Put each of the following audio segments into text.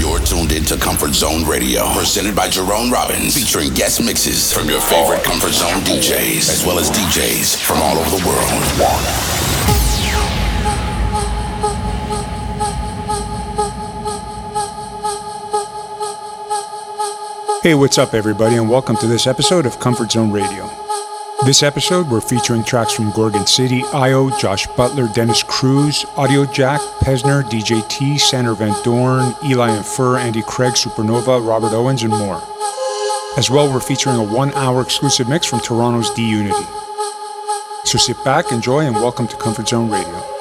You're tuned into Comfort Zone Radio, presented by Jerome Robbins, featuring guest mixes from your favorite Comfort Zone DJs, as well as DJs from all over the world. Hey, what's up, everybody, and welcome to this episode of Comfort Zone Radio. This episode, we're featuring tracks from Gorgon City, Io, Josh Butler, Dennis Cruz, Audio Jack, Pezner, DJ T, Sander Van Doorn, Eli and Fur, Andy Craig, Supernova, Robert Owens, and more. As well, we're featuring a one hour exclusive mix from Toronto's D Unity. So sit back, enjoy, and welcome to Comfort Zone Radio.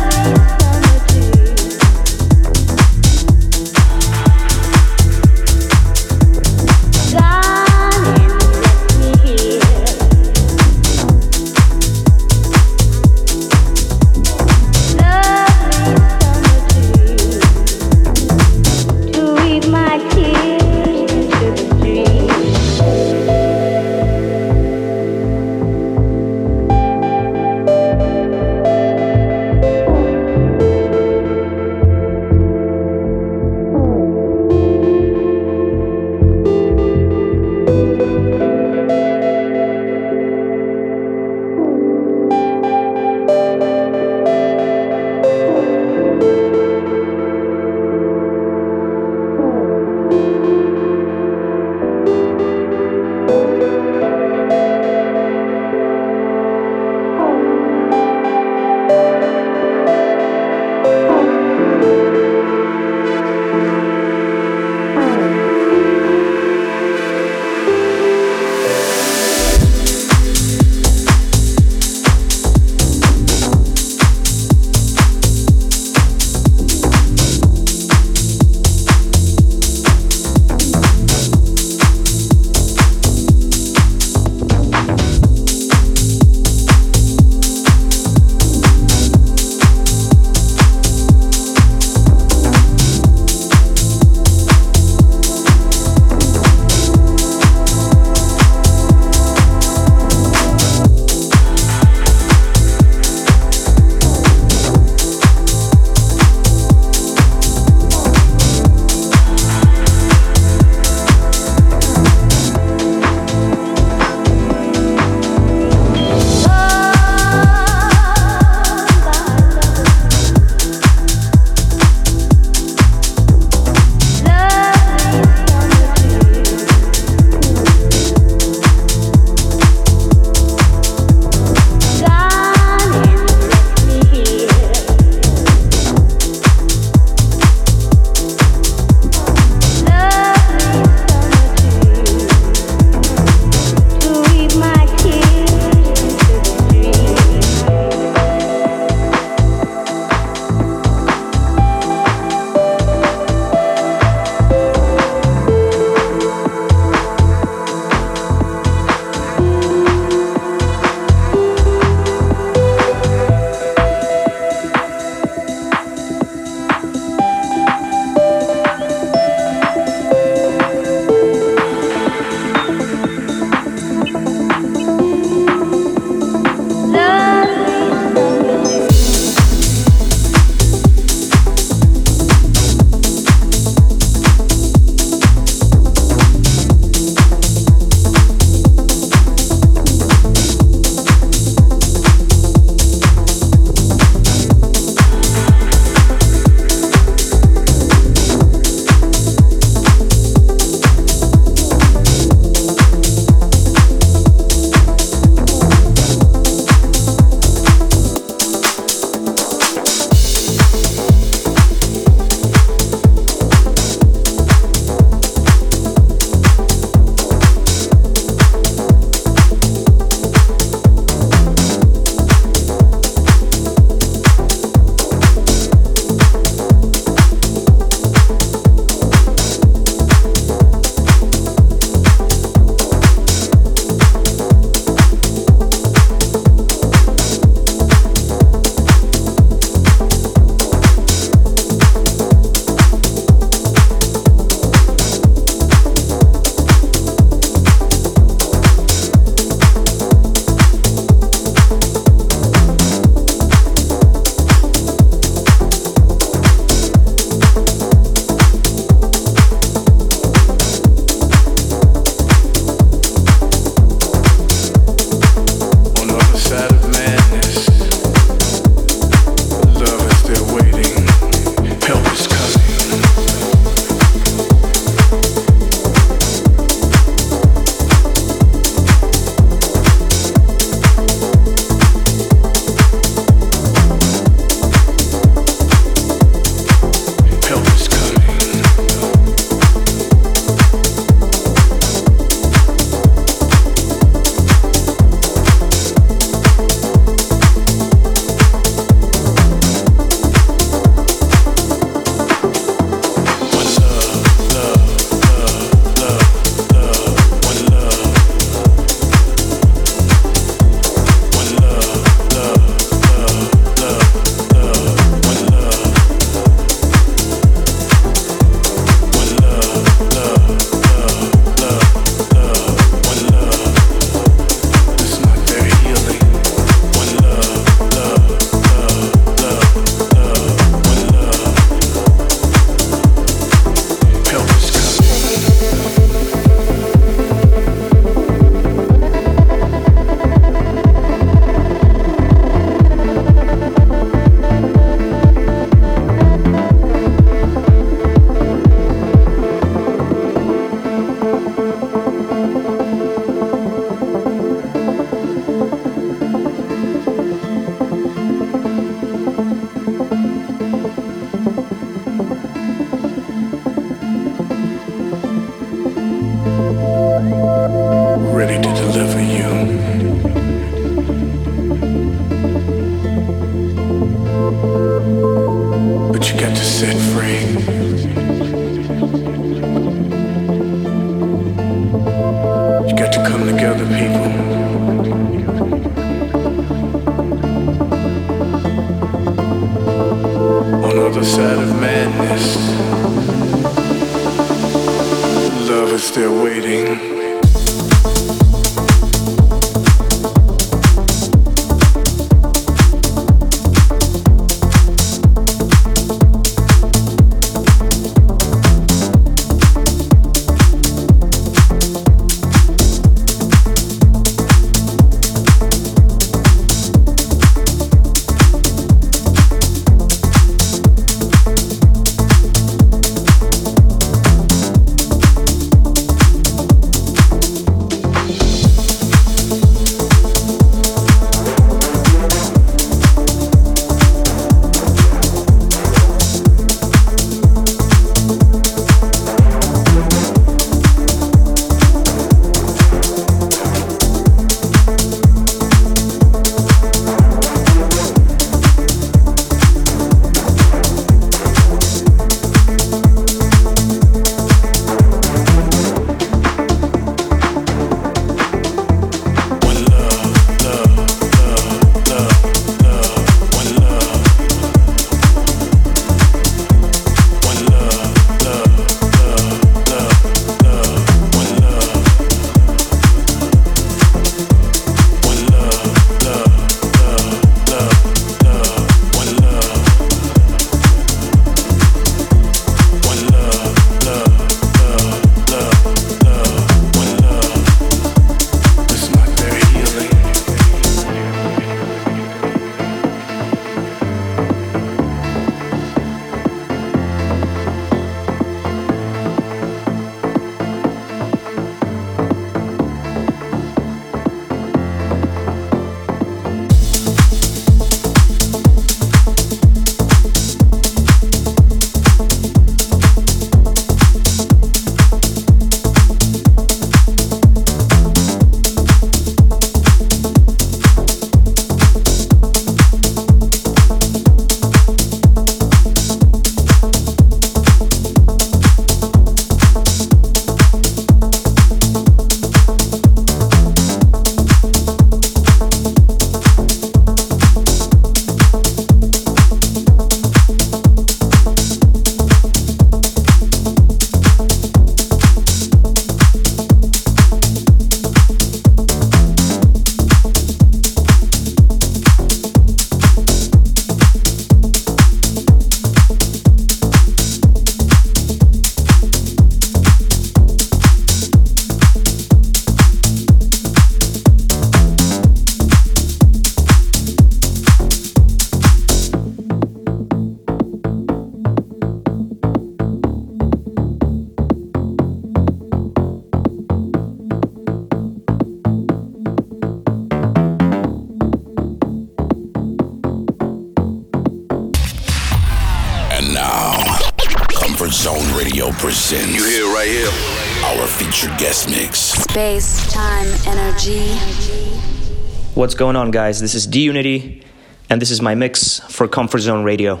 What's going on, guys? This is D Unity, and this is my mix for Comfort Zone Radio.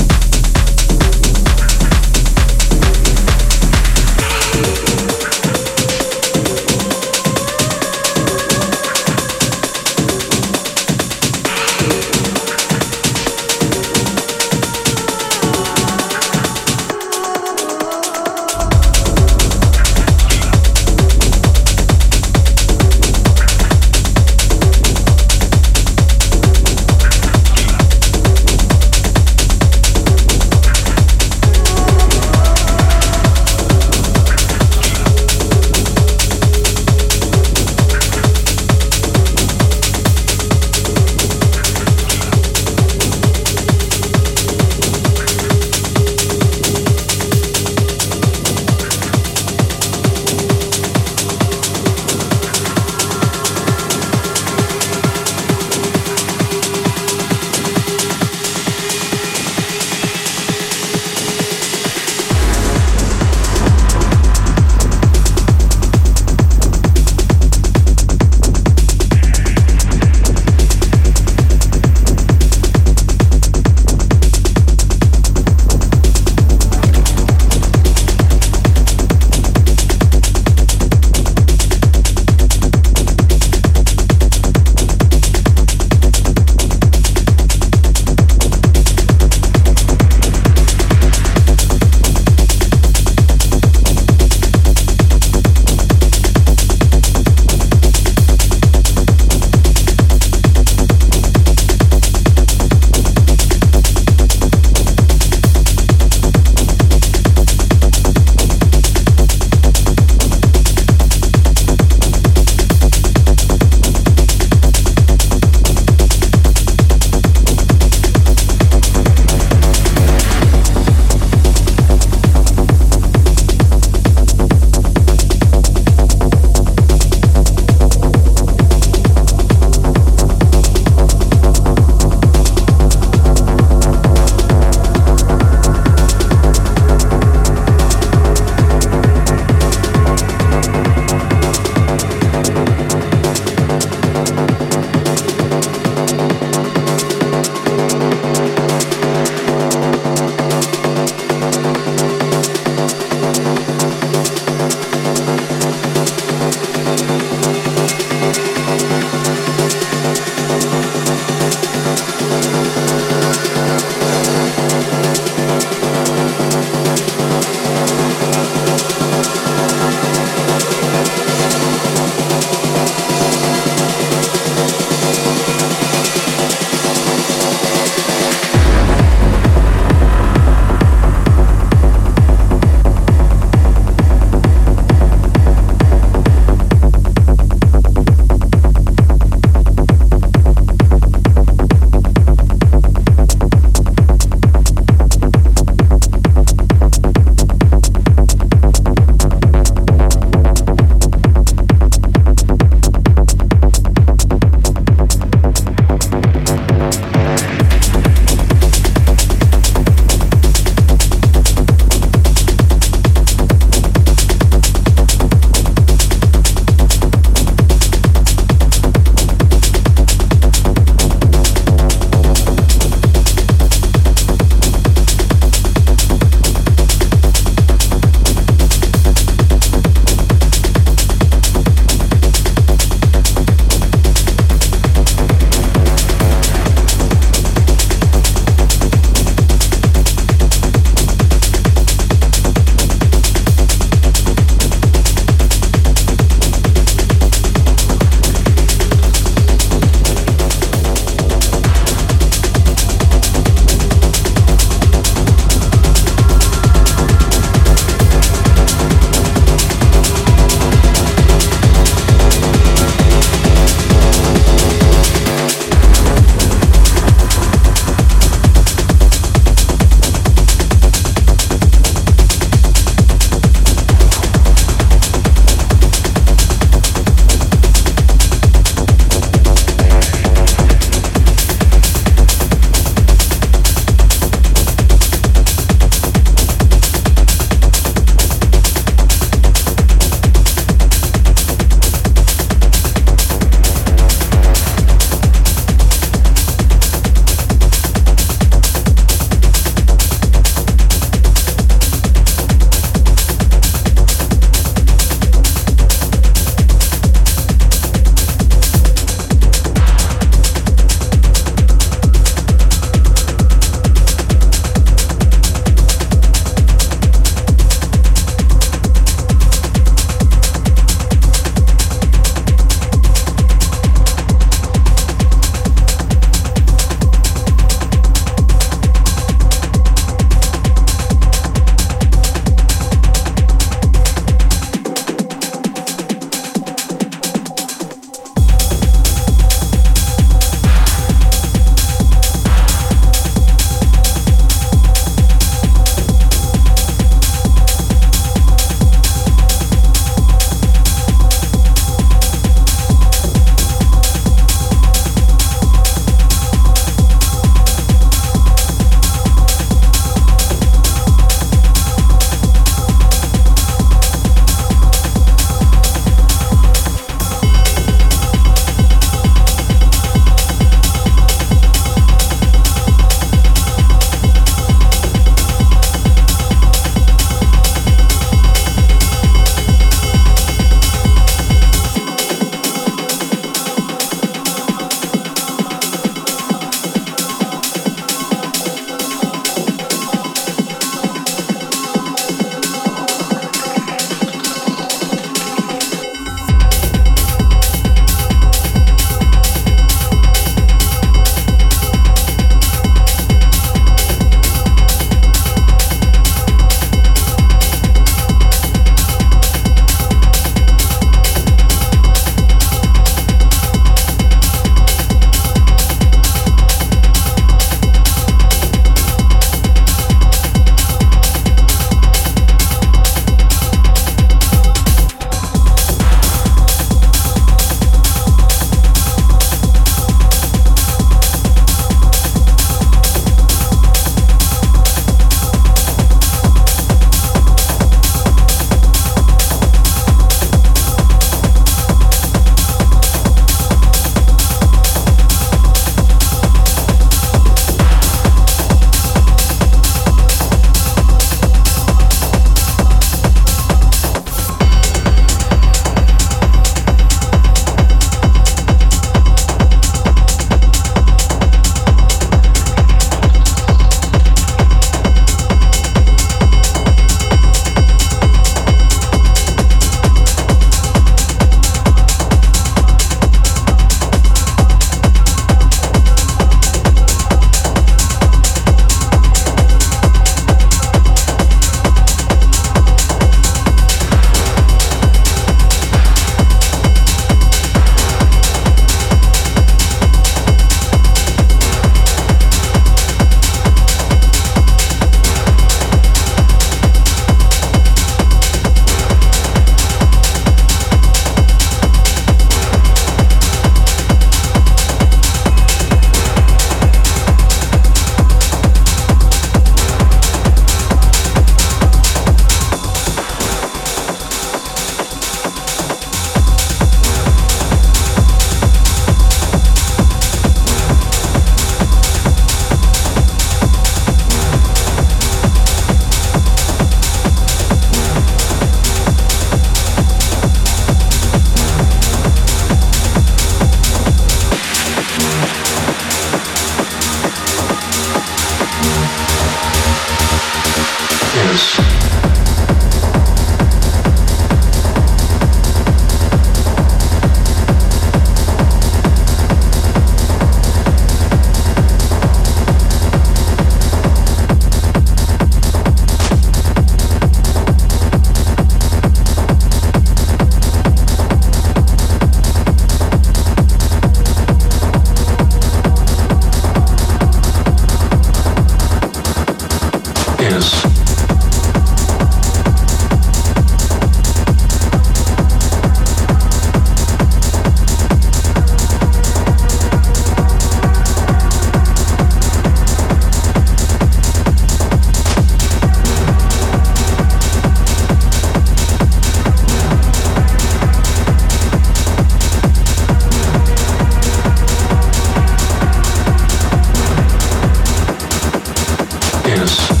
Is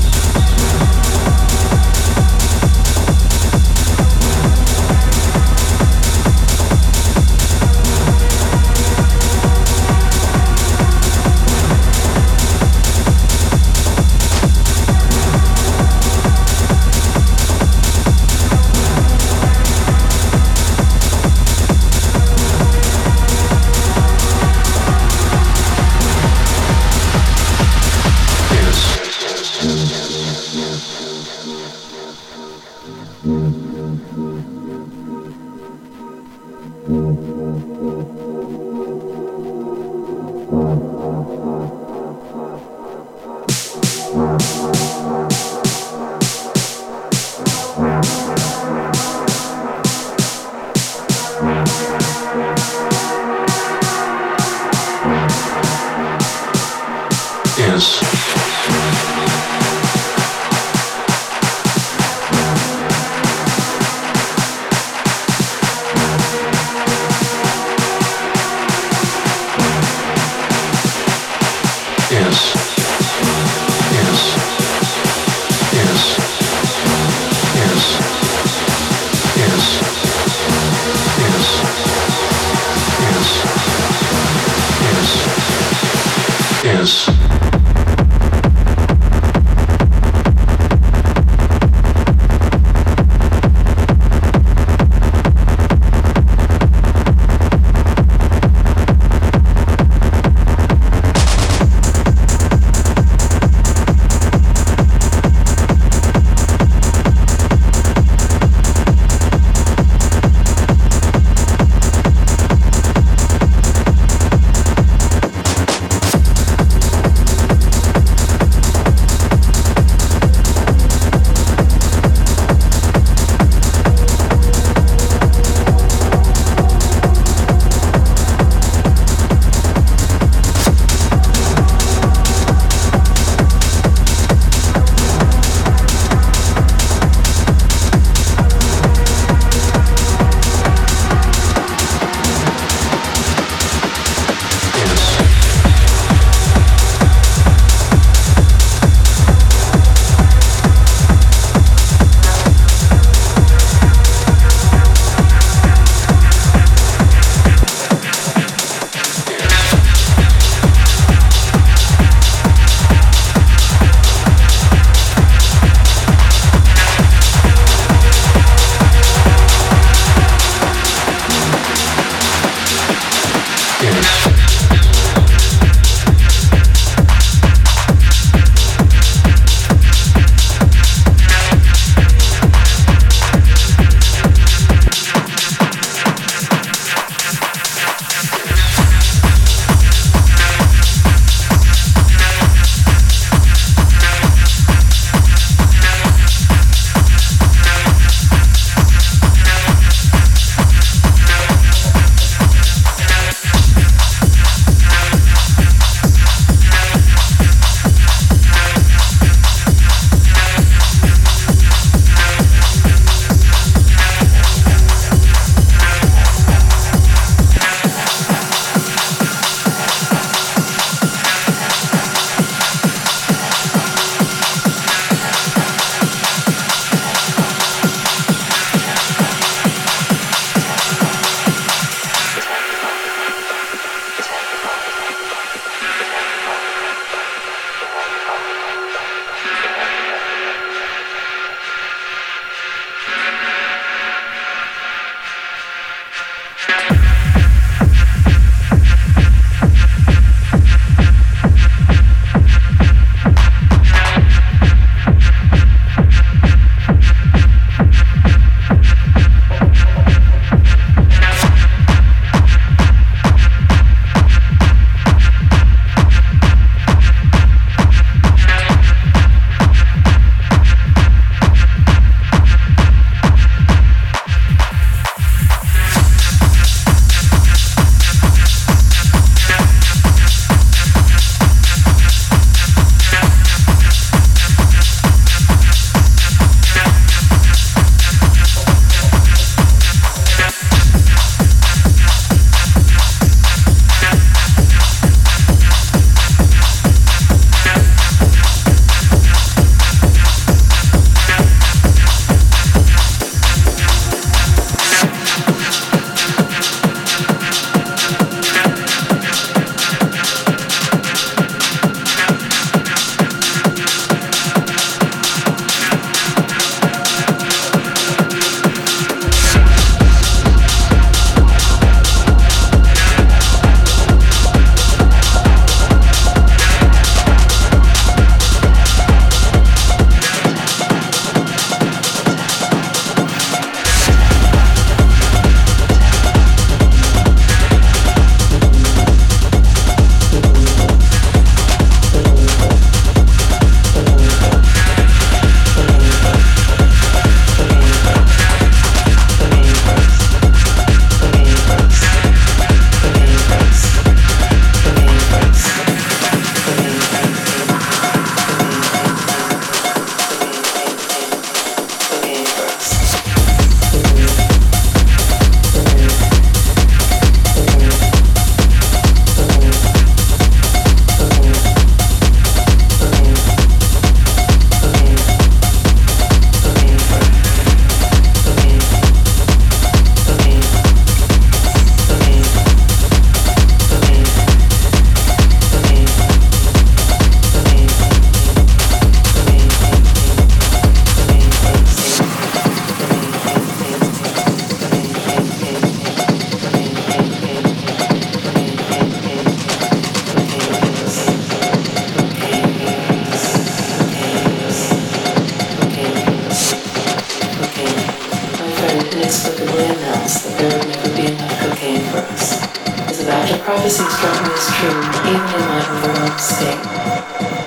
Inexplicably announced that there would never be enough cocaine for us was about to prophecy struck me as true, even in my overwhelmed state.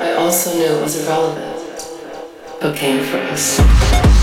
I also knew it was irrelevant. Cocaine for us.